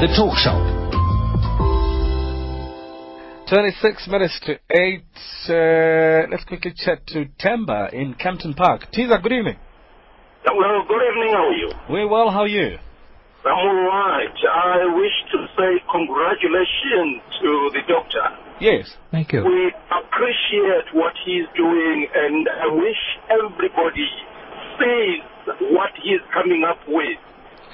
The Talk Shop. 26 minutes to 8. Uh, let's quickly chat to Temba in Kempton Park. Tisa, good evening. Well, good evening. How are you? Very well, how are you? I'm all right. I wish to say congratulations to the doctor. Yes. Thank you. We appreciate what he's doing, and I wish everybody sees what he's coming up with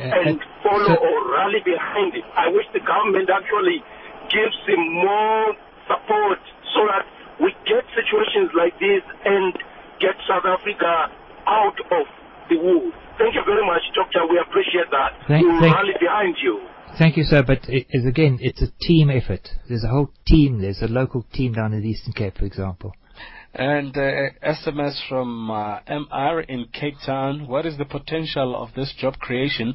and uh, follow so- or rally behind it. I wish the government actually gives him more support so that we get situations like this and get South Africa out of the woods. Thank you very much, Doctor. We appreciate that. Thank- we thank- rally behind you. Thank you, sir. But it is again, it's a team effort. There's a whole team. There's a local team down in the Eastern Cape, for example. And uh, SMS from uh, MR in Cape Town. What is the potential of this job creation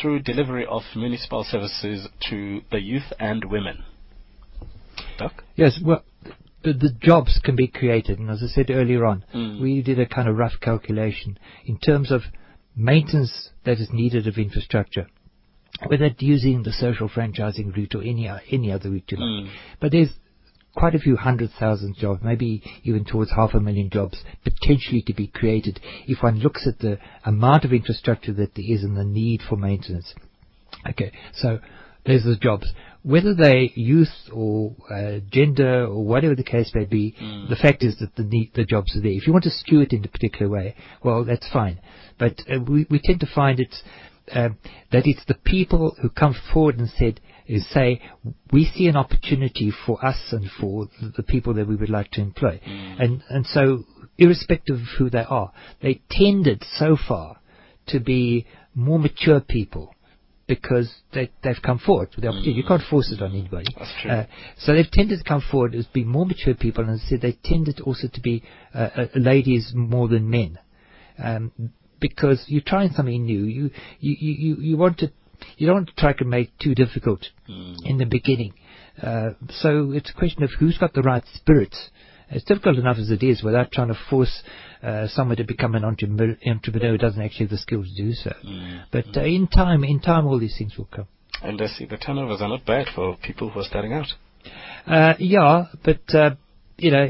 through delivery of municipal services to the youth and women? Doc? Yes, well, the, the jobs can be created, and as I said earlier on, Mm. we did a kind of rough calculation in terms of maintenance that is needed of infrastructure, whether using the social franchising route or any any other route you like. Mm. But there's quite a few hundred thousand jobs, maybe even towards half a million jobs potentially to be created if one looks at the amount of infrastructure that there is and the need for maintenance. Okay, so there's the jobs. Whether they youth or uh, gender or whatever the case may be, the fact is that the need, the jobs are there. If you want to skew it in a particular way, well, that's fine. But uh, we, we tend to find it um, that it's the people who come forward and said, say, we see an opportunity for us and for the- people that we would like to employ. And, and so, irrespective of who they are, they tended so far to be more mature people because they, they've come forward with the opportunity. You can't force it on anybody. That's true. Uh, so they've tended to come forward as being more mature people, and as I said, they tended also to be uh, uh, ladies more than men. Um, because you're trying something new. You, you, you, you, want to, you don't want to try to make it too difficult in the beginning. Uh, so it's a question of who's got the right spirit. It's difficult enough as it is without trying to force uh, someone to become an entrepreneur, entrepreneur who doesn't actually have the skills to do so. But uh, in time, in time, all these things will come. And I see the turnovers are not bad for people who are starting out. Uh, yeah, but uh, you know,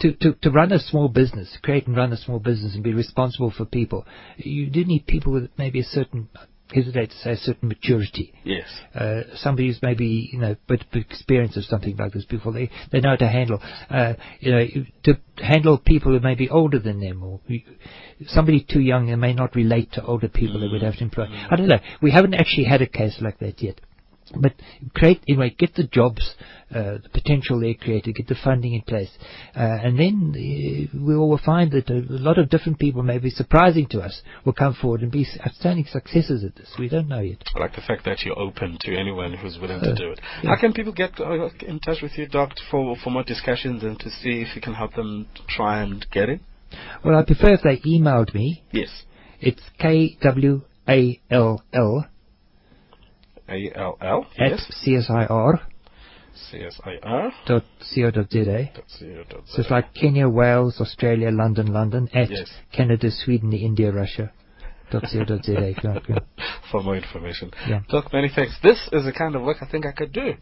to, to to run a small business, create and run a small business, and be responsible for people, you do need people with maybe a certain, hesitate to say, a certain maturity. Yes. Uh, somebody who's maybe you know of experience of something like this before they they know how to handle uh, you know to handle people who may be older than them or somebody too young and may not relate to older people that would have to employ. I don't know. We haven't actually had a case like that yet. But create anyway, get the jobs, uh, the potential there created, get the funding in place, uh, and then uh, we will find that a, a lot of different people, maybe surprising to us, will come forward and be outstanding successes at this. We don't know yet. I like the fact that you're open to anyone who's willing to Uh, do it. yeah. How can people get uh, in touch with you, Doc, for, for more discussions and to see if you can help them try and get it? Well, I prefer if they emailed me. Yes. It's K W A L L A-L-L. at Yes. CSIR C-S-I-R. dot co dot za. dot co dot So it's like Kenya, Wales, Australia, London, London at Yes. Canada, Sweden, India, Russia. dot co dot za. For more information. Yeah. Doc, many thanks. This is the kind of work I think I could do.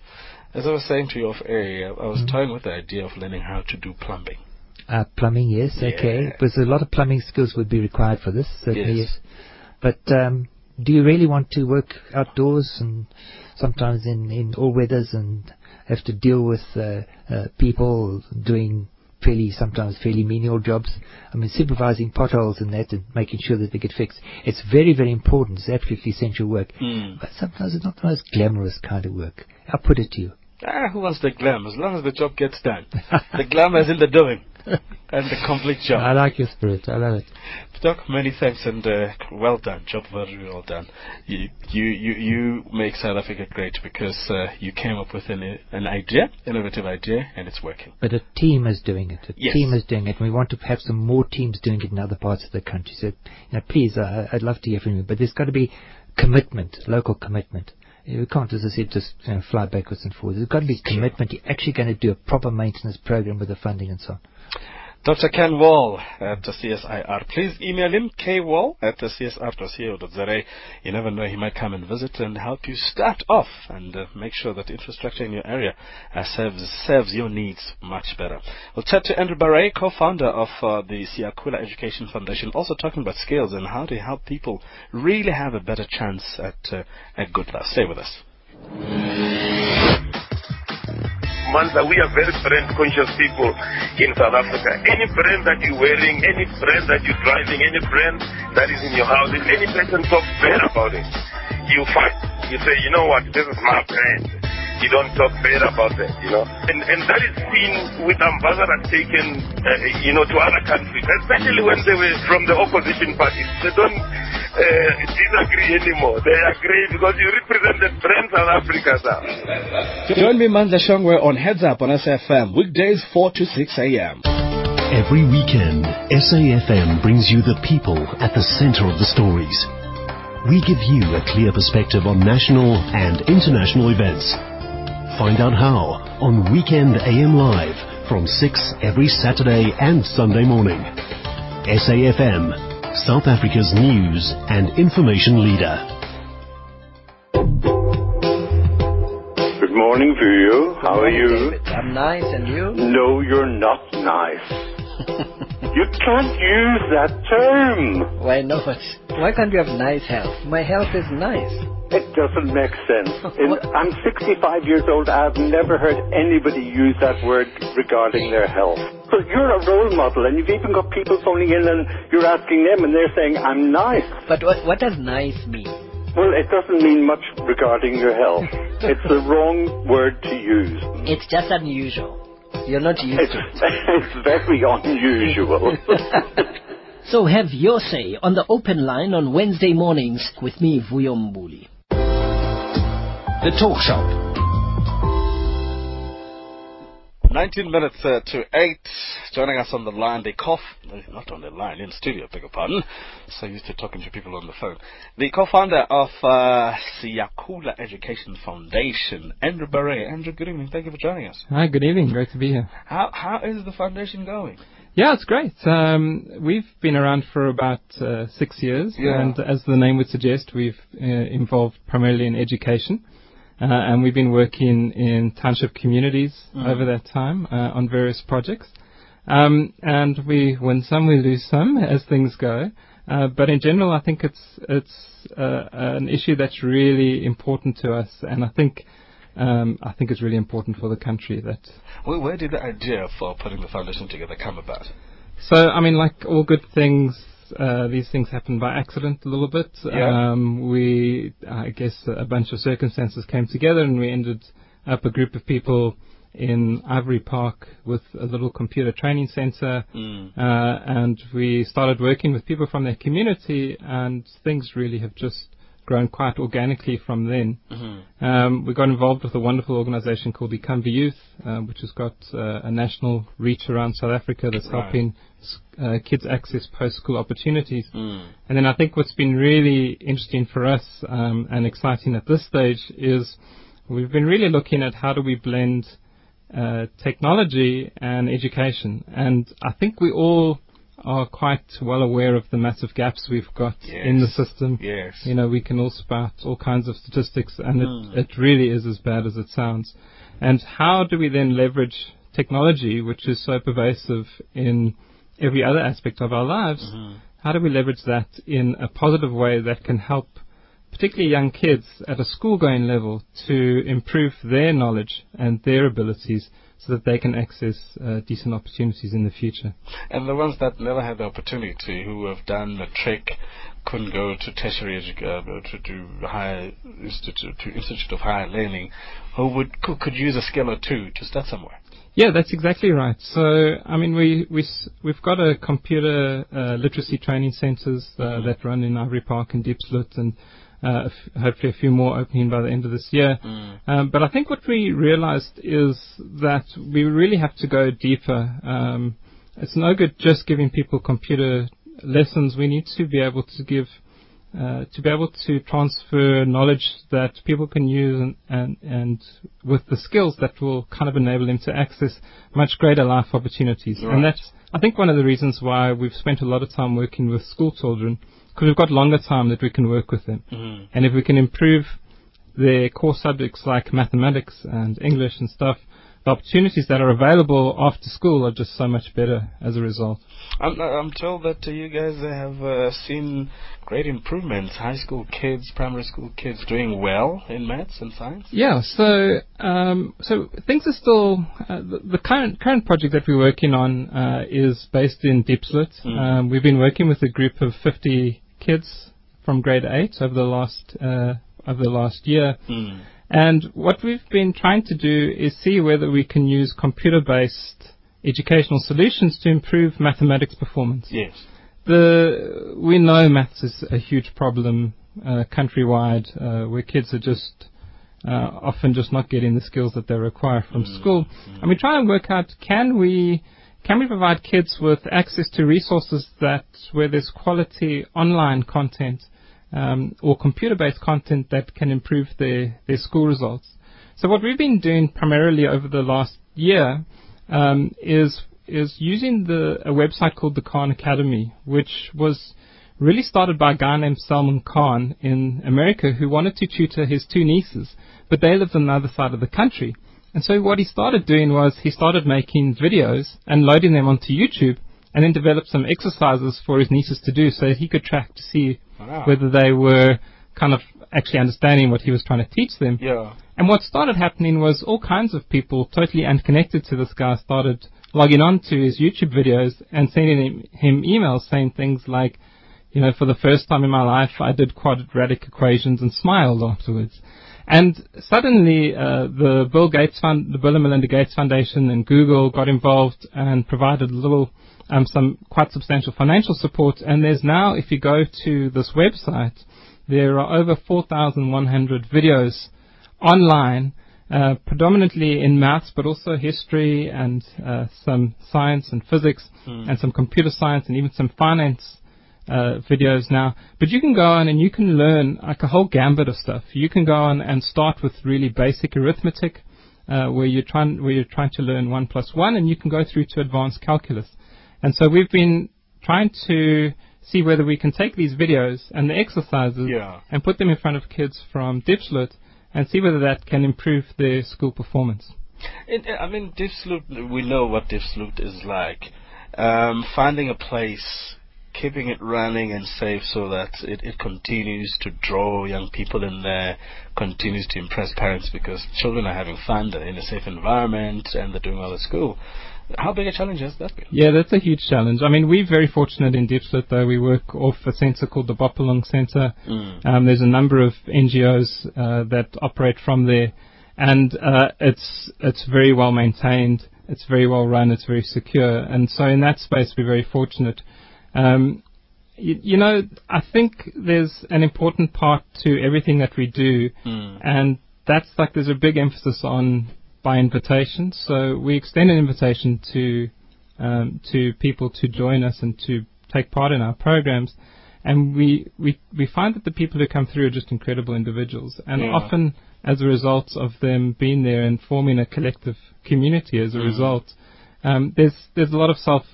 As I was saying to you off air, I was Mm-hmm. toying with the idea of learning how to do plumbing. Uh, plumbing, yes, okay. Yeah. Because a lot of plumbing skills would be required for this, certainly, Yes. yes. But um, do you really want to work outdoors and sometimes in, in all weathers and have to deal with uh, uh, people doing fairly, sometimes fairly menial jobs? I mean, supervising potholes and that and making sure that they get fixed. It's very, very important. It's absolutely essential work. Mm. But sometimes it's not the most glamorous kind of work. I'll put it to you. Ah, who wants the glam? As long as the job gets done. the glam is in the doing. And the complete job. I like your spirit. I love it. Doc, many thanks and uh, well done. Job very well done. You, you, you, you make South Africa great because uh, you came up with an, an idea, innovative idea, and it's working. But a team is doing it. A Yes. team is doing it. And we want to have some more teams doing it in other parts of the country. So, you know, please, uh, I'd love to hear from you. But there's got to be commitment, local commitment. We can't, as I said, just you know, fly backwards and forwards. There's got to be commitment. You're actually going to do a proper maintenance program with the funding and so on. Dr. Ken Wall at the CSIR. Please email him, kwall at the csir.co.za. You never know, he might come and visit and help you start off and uh, make sure that infrastructure in your area uh, serves, serves your needs much better. We'll chat to Andrew Barre, co-founder of uh, the Siyakhula Education Foundation, also talking about skills and how to help people really have a better chance at, uh, at good life. Stay with us. Manza, we are very brand conscious people in South Africa. Any brand that you're wearing, any brand that you're driving, any brand that is in your house, if any person talks bad about it, you fight. You say, you know what, this is my brand. You don't talk bad about that, you know. And and that is seen with ambassadors taken, uh, you know, to other countries, especially when they were from the opposition parties. They don't uh, disagree anymore. They agree because you represent the brand South Africa, sir. Join me, Mandla Shongwe, on Heads Up on SFM, weekdays 4 to 6 a.m. Every weekend, SAFM brings you the people at the center of the stories. We give you a clear perspective on national and international events. Find out how on Weekend AM Live from 6 every Saturday and Sunday morning. SAFM, South Africa's news and information leader. Good morning, Vuyo. How are you? David. I'm nice, and you? No, you're not nice. you can't use that term. Why not? Why can't you have nice health? My health is nice. It doesn't make sense. In, I'm 65 years old. I've never heard anybody use that word regarding their health. But you're a role model, and you've even got people phoning in and you're asking them, and they're saying, I'm nice. But what, what does nice mean? Well, it doesn't mean much regarding your health. it's the wrong word to use. It's just unusual. You're not used It's, to it. it's very unusual. So have your say on the open line on Wednesday mornings with me, Vuyo Mbuli. The Talk Shop. 19 minutes uh, to 8. Joining us on the line, the co not on the line, in studio, beg your pardon. So used to talking to people on the phone. The co-founder of uh, Siyakhula Education Foundation, Andrew Barre. Andrew, good evening. Thank you for joining us. Hi, good evening. Great to be here. How How is the foundation going? Yeah, it's great. Um, we've been around for about uh, six years, Yeah. and as the name would suggest, we've uh, involved primarily in education. Uh, and we've been working in township communities over that time uh, on various projects. Um, and we win some, we lose some, as things go. Uh, but in general, I think it's it's uh, an issue that's really important to us, and I think um, I think it's really important for the country that Where, where did the idea for putting the foundation together come about? So, I mean, like all good things, uh, these things happen by accident a little bit. Yeah. Um, we, I guess, a bunch of circumstances came together, and we ended up a group of people in Ivory Park with a little computer training center, Mm. uh, and we started working with people from their community, and things really have just grown quite organically from then. Mm-hmm. Um, we got involved with a wonderful organization called the the Youth, uh, which has got uh, a national reach around South Africa that's Right. helping uh, kids access post-school opportunities. Mm. And then I think what's been really interesting for us um, and exciting at this stage is we've been really looking at how do we blend uh, technology and education. And I think we all are quite well aware of the massive gaps we've got in the system. Yes. You know, we can all spout all kinds of statistics, and Hmm. it, it really is as bad as it sounds. And how do we then leverage technology, which is so pervasive in every other aspect of our lives? Mm-hmm. How do we leverage that in a positive way that can help, particularly young kids at a school-going level, to improve their knowledge and their abilities so that they can access uh, decent opportunities in the future? And the ones that never had the opportunity who have done the trick, couldn't go to tertiary education, to, to higher institute, to institute of higher learning, who would could, could use a skill or two to start somewhere. Yeah, that's exactly right. So, I mean, we, we, we've got a computer uh, literacy training centres uh, that run in Ivory Park and Diepsloot and uh, f- hopefully a few more opening by the end of this year. Um, but I think what we realized is that we really have to go deeper. Um, it's no good just giving people computer lessons. We need to be able to give uh, to be able to transfer knowledge that people can use and, and, and with the skills that will kind of enable them to access much greater life opportunities. Right. And that's I think one of the reasons why we've spent a lot of time working with school children, because we've got longer time that we can work with them. Mm-hmm. And if we can improve their core subjects like mathematics and English and stuff, the opportunities that are available after school are just so much better as a result. I'm, I'm told that uh, you guys have uh, seen great improvements. High school kids, primary school kids doing well in maths and science. Yeah, so um, so things are still uh, the, the, current current project that we're working on uh, is based in Diepsloot. Mm. Um, we've been working with a group of 50 kids from grade eight over the last uh, over the last year. Mm. And what we've been trying to do is see whether we can use computer-based educational solutions to improve mathematics performance. Yes. The we know maths is a huge problem uh, countrywide, uh, where kids are just uh, often just not getting the skills that they require from Mm. school. And we try and work out can we can we provide kids with access to resources that where there's quality online content um, or computer-based content that can improve their, their school results. So what we've been doing primarily over the last year um, is is using the a website called the Khan Academy, which was really started by a guy named Salman Khan in America who wanted to tutor his two nieces, but they lived on the other side of the country. And so what he started doing was he started making videos and loading them onto YouTube and then developed some exercises for his nieces to do so that he could track to see Wow. whether they were kind of actually understanding what he was trying to teach them. Yeah. And what started happening was all kinds of people, totally unconnected to this guy, started logging on to his YouTube videos and sending him, him emails saying things like, you know, for the first time in my life, I did quadratic equations and smiled afterwards. And suddenly, uh, the Bill Gates Fund, the Bill and Melinda Gates Foundation and Google got involved and provided a little, um, some quite substantial financial support. And there's now, if you go to this website, there are over 4,100 videos online, uh, predominantly in maths, but also history and uh, some science and physics Hmm. and some computer science and even some finance uh, videos now. But you can go on and you can learn like a whole gambit of stuff. You can go on and start with really basic arithmetic, uh, where you're trying where you're trying to learn one plus one, and you can go through to advanced calculus. And so we've been trying to see whether we can take these videos and the exercises Yeah. and put them in front of kids from Diepsloot and see whether that can improve their school performance. It, I mean, Diepsloot, we know what Diepsloot is like. Um, finding a place, keeping it running and safe so that it, it continues to draw young people in there, continues to impress parents because children are having fun, they're in a safe environment, and they're doing well at school. How big a challenge has that been? Yeah, that's a huge challenge. I mean, we're very fortunate in Diepsloot, though. We work off a centre called the Bopalong Centre. Mm. Um, there's a number of NGOs uh, that operate from there, and uh, it's it's very well maintained. It's very well run. It's very secure, and so in that space, we're very fortunate. Um, you, you know, I think there's an important part to everything that we do, Mm. and that's like there's a big emphasis on by invitation. So we extend an invitation to um, to people to join us and to take part in our programs, and we we we find that the people who come through are just incredible individuals, and Yeah. often as a result of them being there and forming a collective community as a Mm. result, um, there's there's a lot of self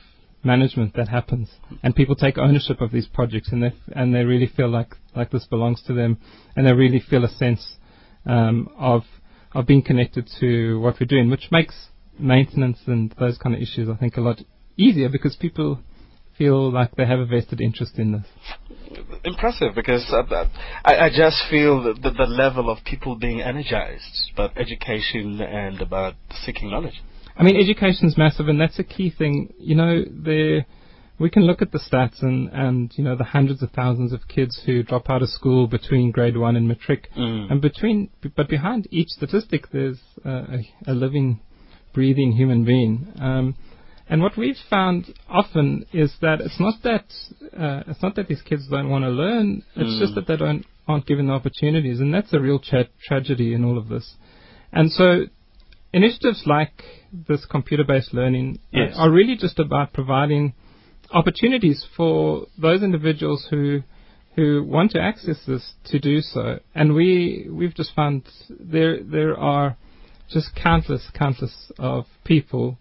management that happens, and people take ownership of these projects, and they and they really feel like like this belongs to them, and they really feel a sense um, of of being connected to what we're doing, which makes maintenance and those kind of issues, I think, a lot easier because people feel like they have a vested interest in this. Impressive because uh, I, I just feel that the level of people being energized about education and about seeking knowledge. I mean, education's massive, and that's a key thing. You know, there we can look at the stats and and you know the hundreds of thousands of kids who drop out of school between grade one and matric, Mm. and between but behind each statistic there's uh, a, a living, breathing human being. Um, and what we've found often is that it's not that uh, it's not that these kids don't want to learn. It's Mm. just that they don't aren't given the opportunities, and that's a real tra- tragedy in all of this. And so, initiatives like this computer-based learning uh, Yes. are really just about providing opportunities for those individuals who who want to access this to do so. And we we've just found there there are just countless countless of people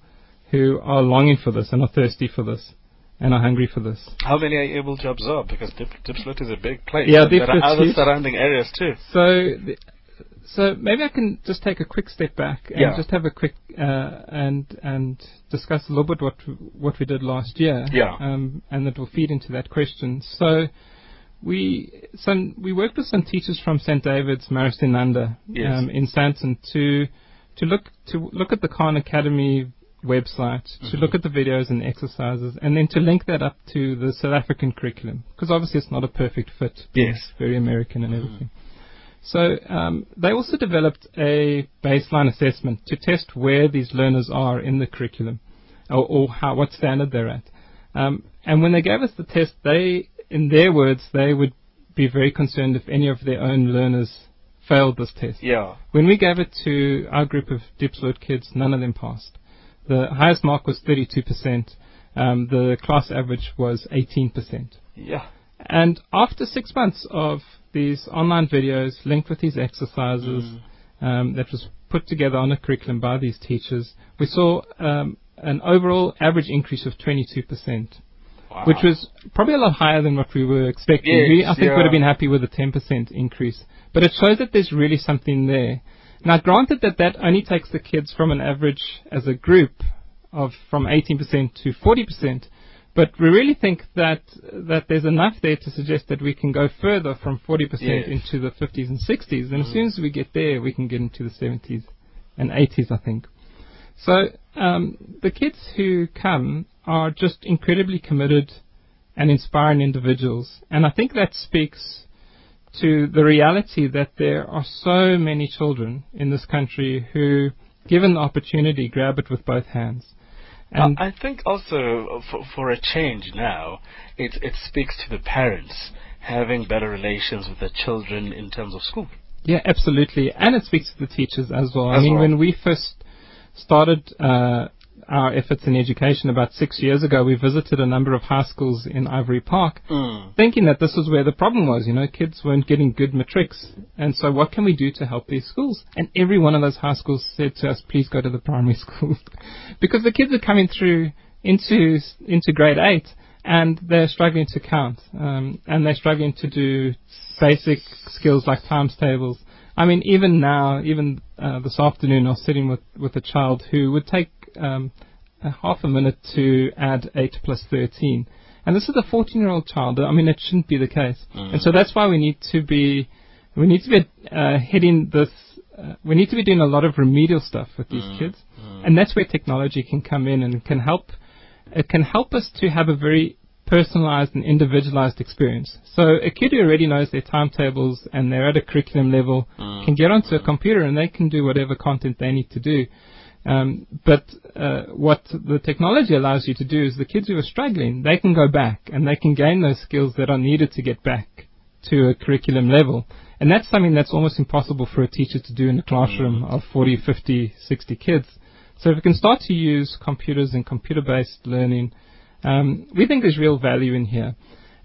who are longing for this and are thirsty for this and are hungry for this. How many are you able to absorb? Because Dip, is a big place. Yeah, there are other surrounding areas too. So, so maybe I can just take a quick step back and Yeah. just have a quick uh, and and discuss a little bit what what we did last year. Yeah. Um, and that will feed into that question. So. We some we worked with some teachers from St David's Marist Inanda Yes. um, in Sandton to to look to look at the Khan Academy website, to Mm-hmm. look at the videos and exercises, and then to link that up to the South African curriculum, because obviously it's not a perfect fit. Yes. very American and everything. So um, they also developed a baseline assessment to test where these learners are in the curriculum, or, or how what standard they're at. Um, and when they gave us the test, they, in their words, they would be very concerned if any of their own learners failed this test. Yeah. When we gave it to our group of Diepsloot kids, none of them passed. The highest mark was 32%. Um, the class average was 18%. Yeah. And after six months of these online videos linked with these exercises um, that was put together on a curriculum by these teachers, we saw um, an overall average increase of 22%, Wow. which was probably a lot higher than what we were expecting. Yes, we, I think, yeah. would have been happy with a 10% increase. But it shows that there's really something there. Now, granted that that only takes the kids from an average as a group of from 18% to 40%, but we really think that that there's enough there to suggest that we can go further from 40% Yes. into the 50s and 60s, and as soon as we get there, we can get into the 70s and 80s, I think. So um, the kids who come are just incredibly committed and inspiring individuals, and I think that speaks to the reality that there are so many children in this country who, given the opportunity, grab it with both hands. And Uh, I think also for, for a change now, it, it speaks to the parents having better relations with their children in terms of school. Yeah, absolutely. And it speaks to the teachers as well. I mean, well. when we first started uh, our efforts in education about six years ago, we visited a number of high schools in Ivory Park, thinking that this was where the problem was. You know, kids weren't getting good matrics. And so what can we do to help these schools? And every one of those high schools said to us, please go to the primary schools. because the kids are coming through into, into grade eight and they're struggling to count, um, and they're struggling to do basic skills like times tables. I mean, even now, even uh, this afternoon, I was sitting with, with a child who would take um, a half a minute to add 8 plus 13. And this is a 14 year old child. I mean, it shouldn't be the case. And so that's why we need to be, we need to be uh, hitting this, uh, we need to be doing a lot of remedial stuff with these kids. And that's where technology can come in and can help, it can help us to have a very personalized and individualized experience. So a kid who already knows their timetables and they're at a curriculum level can get onto a computer and they can do whatever content they need to do. Um, but uh, what the technology allows you to do is the kids who are struggling, they can go back and they can gain those skills that are needed to get back to a curriculum level. And that's something that's almost impossible for a teacher to do in a classroom of 40, 50, 60 kids. So if we can start to use computers and computer-based learning, um, we think there's real value in here.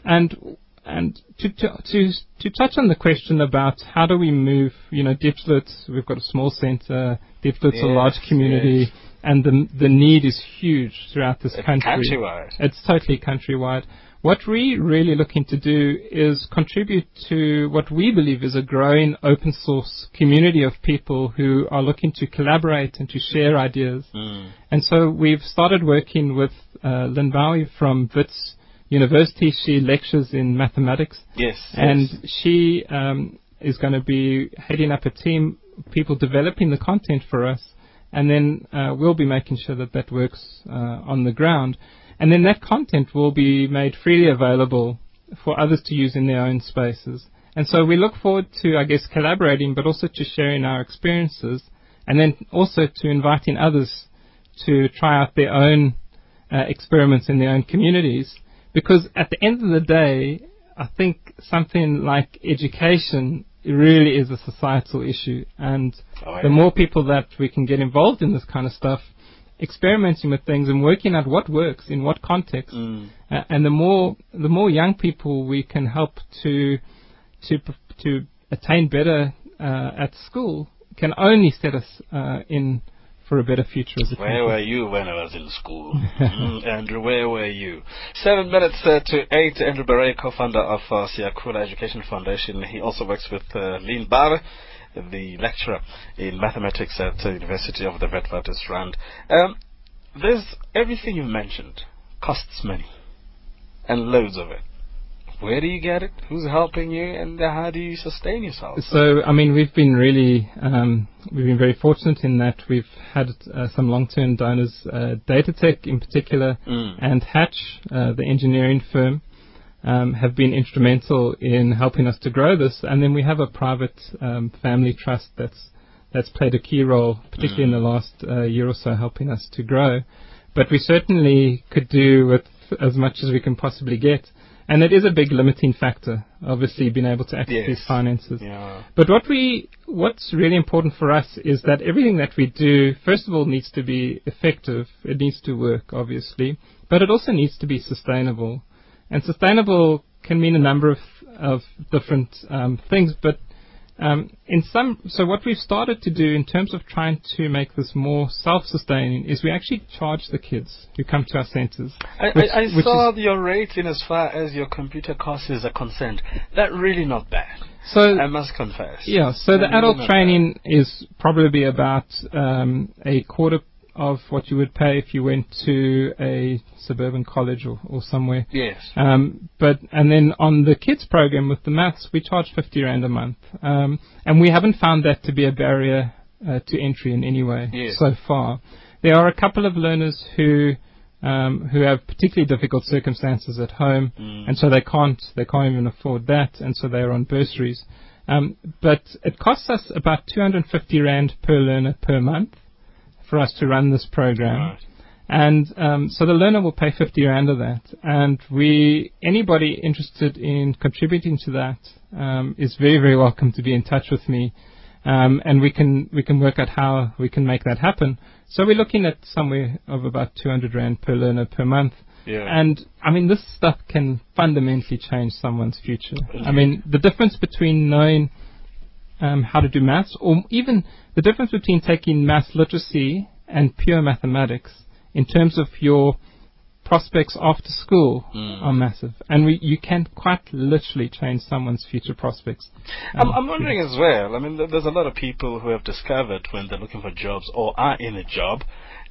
And and to, to to to touch on the question about how do we move, you know, Diepsloot, we've got a small centre, Diepsloot's a large community, yes. and the the need is huge throughout this It's country. countrywide. It's totally countrywide. What we're really looking to do is contribute to what we believe is a growing open source community of people who are looking to collaborate and to share ideas. And so we've started working with uh, Lynn Bowie from Wits University. She lectures in mathematics. Yes. And yes. she um, is going to be heading up a team, people developing the content for us, and then uh, we'll be making sure that that works uh, on the ground. And then that content will be made freely available for others to use in their own spaces. And so we look forward to, I guess, collaborating, but also to sharing our experiences, and then also to inviting others to try out their own uh, experiments in their own communities. Because at the end of the day, I think something like education really is a societal issue, and Oh, yeah. the more people that we can get involved in this kind of stuff, experimenting with things and working out what works in what context, Mm. uh, and the more the more young people we can help to to to attain better uh, at school can only set us uh, in for a better future as a Where were you when I was in school? mm, Andrew, where were you? Seven minutes uh, to eight. Andrew Beret, co-founder of uh, Siyakhula Education Foundation. He also works with uh, Lynn Barre, the lecturer in mathematics at the University of the Witwatersrand. Um, there's everything you mentioned costs money, and loads of it. Where do you get it? Who's helping you? And how do you sustain yourself? So, I mean, we've been really, um, we've been very fortunate in that we've had uh, some long-term donors, uh, Datatec in particular, Mm. and Hatch, uh, the engineering firm, um, have been instrumental in helping us to grow this. And then we have a private um, family trust that's that's played a key role, particularly in the last uh, year or so, helping us to grow. But we certainly could do with as much as we can possibly get. And it is a big limiting factor, obviously, being able to access Yes. these finances. Yeah. But what we, what's really important for us is that everything that we do, first of all, needs to be effective. It needs to work, obviously, but it also needs to be sustainable. And sustainable can mean a number of of different um, things, but um, in some, so what we've started to do in terms of trying to make this more self-sustaining is we actually charge the kids who come to our centres. I, which- I, I which saw your rating as far as your computer courses are concerned. That really not bad. So I must confess. Yeah, so the really adult training is probably about um, a quarter of what you would pay if you went to a suburban college or, or somewhere. Yes. Um, but and then on the kids program with the maths, we charge fifty rand a month, um, and we haven't found that to be a barrier uh, to entry in any way Yes. so far. There are a couple of learners who um, who have particularly difficult circumstances at home, Mm. and so they can't they can't even afford that, and so they are on bursaries. Um, but it costs us about 250 rand per learner per month for us to run this program. Right. And um, so the learner will pay 50 rand of that. And we, anybody interested in contributing to that um, is very, very welcome to be in touch with me. Um, and we can we can work out how we can make that happen. So we're looking at somewhere of about 200 rand per learner per month. Yeah. And I mean, this stuff can fundamentally change someone's future. I mean, the difference between knowing um, how to do maths, or even the difference between taking maths literacy and pure mathematics in terms of your prospects after school Mm. are massive. And we, you can quite literally change someone's future prospects. I'm, um, I'm wondering as well. I mean, there's a lot of people who have discovered when they're looking for jobs or are in a job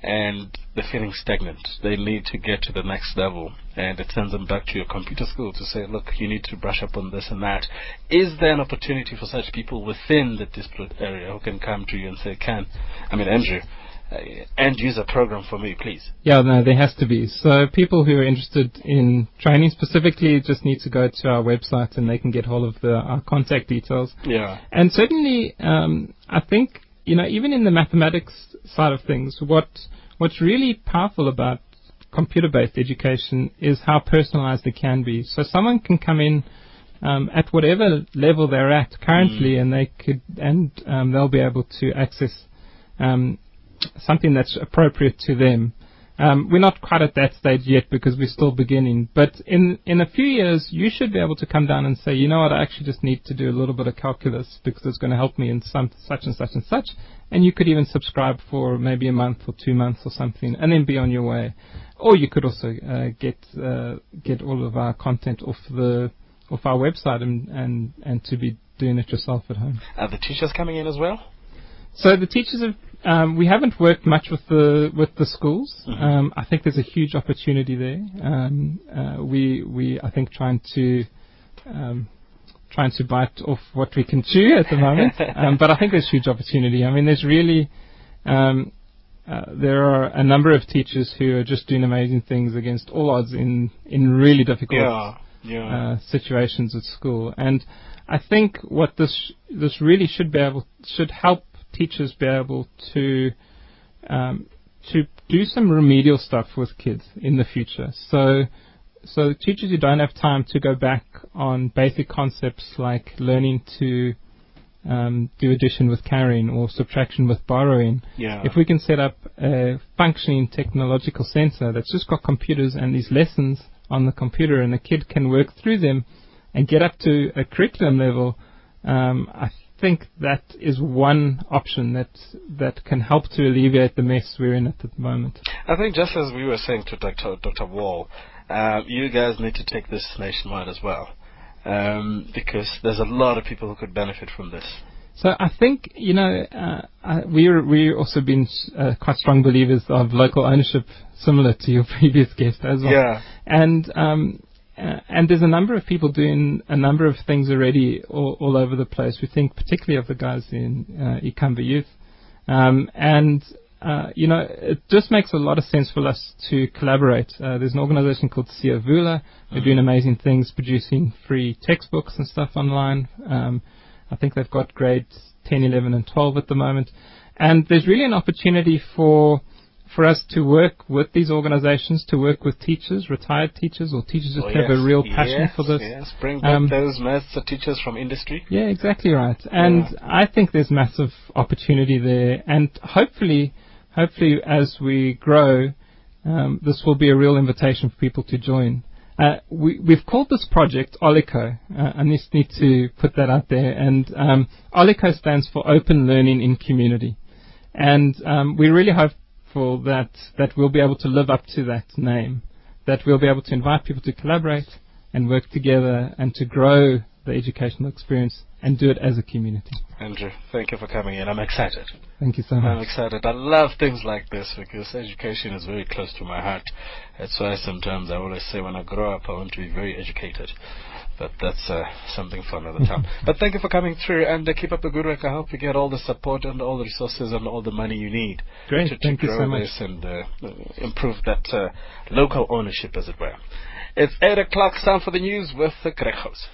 and they're feeling stagnant. They need to get to the next level, and it sends them back to your computer school to say, look, you need to brush up on this and that. Is there an opportunity for such people within the Diepsloot area who can come to you and say, can, I mean, Andrew, uh, end user program for me, please? Yeah, no, there has to be. So people who are interested in training specifically just need to go to our website and they can get hold of the, our contact details. Yeah. And certainly, um, I think you know, even in the mathematics side of things, what what's really powerful about computer-based education is how personalized it can be. So someone can come in um, at whatever level they're at currently, and they could and um, they'll be able to access um, something that's appropriate to them. Um, we're not quite at that stage yet because we're still beginning. But in in a few years, you should be able to come down and say, you know what, I actually just need to do a little bit of calculus because it's going to help me in some such and such and such. And you could even subscribe for maybe a month or two months or something, and then be on your way. Or you could also uh, get uh, get all of our content off the off our website and, and and to be doing it yourself at home. Are the teachers coming in as well? So the teachers have. Um, we haven't worked much with the with the schools. Mhm. Um, I think there's a huge opportunity there. Um, uh, we we I think trying to um, trying to bite off what we can chew at the moment. um, but I think there's huge opportunity. I mean, there's really um, uh, there are a number of teachers who are just doing amazing things against all odds in in really difficult Yeah. Yeah. uh, situations at school. And I think what this this really should be able should help teachers be able to um, to do some remedial stuff with kids in the future. So so teachers who don't have time to go back on basic concepts like learning to um, do addition with carrying or subtraction with borrowing. yeah. If we can set up a functioning technological center that's just got computers and these lessons on the computer, and the kid can work through them and get up to a curriculum level, um, I think that is one option that that can help to alleviate the mess we're in at the moment. I think just as we were saying to Dr. Dr. Wall, uh, you guys need to take this nationwide as well, um, because there's a lot of people who could benefit from this. So I think you know uh, we're we also been uh, quite strong believers of local ownership, similar to your previous guest as well. Yeah. And um, uh, and there's a number of people doing a number of things already all, all over the place. We think particularly of the guys in uh, Ikamva Youth, um, and uh, you know, it just makes a lot of sense for us to collaborate. Uh, there's an organization called Siyavula. They're Mm-hmm. doing amazing things, producing free textbooks and stuff online. Um, I think they've got grades 10, 11, and 12 at the moment. And there's really an opportunity for for us to work with these organizations, to work with teachers, retired teachers, or teachers who Oh, have yes, a real passion yes, for this. Yes, bring back Um, those master teachers from industry. Yeah, exactly right. And I think there's massive opportunity there. And hopefully, hopefully as we grow, um, this will be a real invitation for people to join. Uh, we, we've called this project OLICO. Uh, I just need to put that out there. And um, OLICO stands for Open Learning in Community. And um, we really hope for that that we'll be able to live up to that name, that we'll be able to invite people to collaborate and work together and to grow the educational experience and do it as a community. Andrew, thank you for coming in. I'm excited. Thank you so much. I'm excited. I love things like this because education is very close to my heart. That's why sometimes I always say when I grow up I want to be very educated. But that's uh, something for another time. but thank you for coming through and uh, keep up the good work. I hope you get all the support and all the resources and all the money you need Great. to, to Thank you grow so much. this and uh, improve that uh, local ownership, as it were. It's 8 o'clock, time for the news with the Grechos.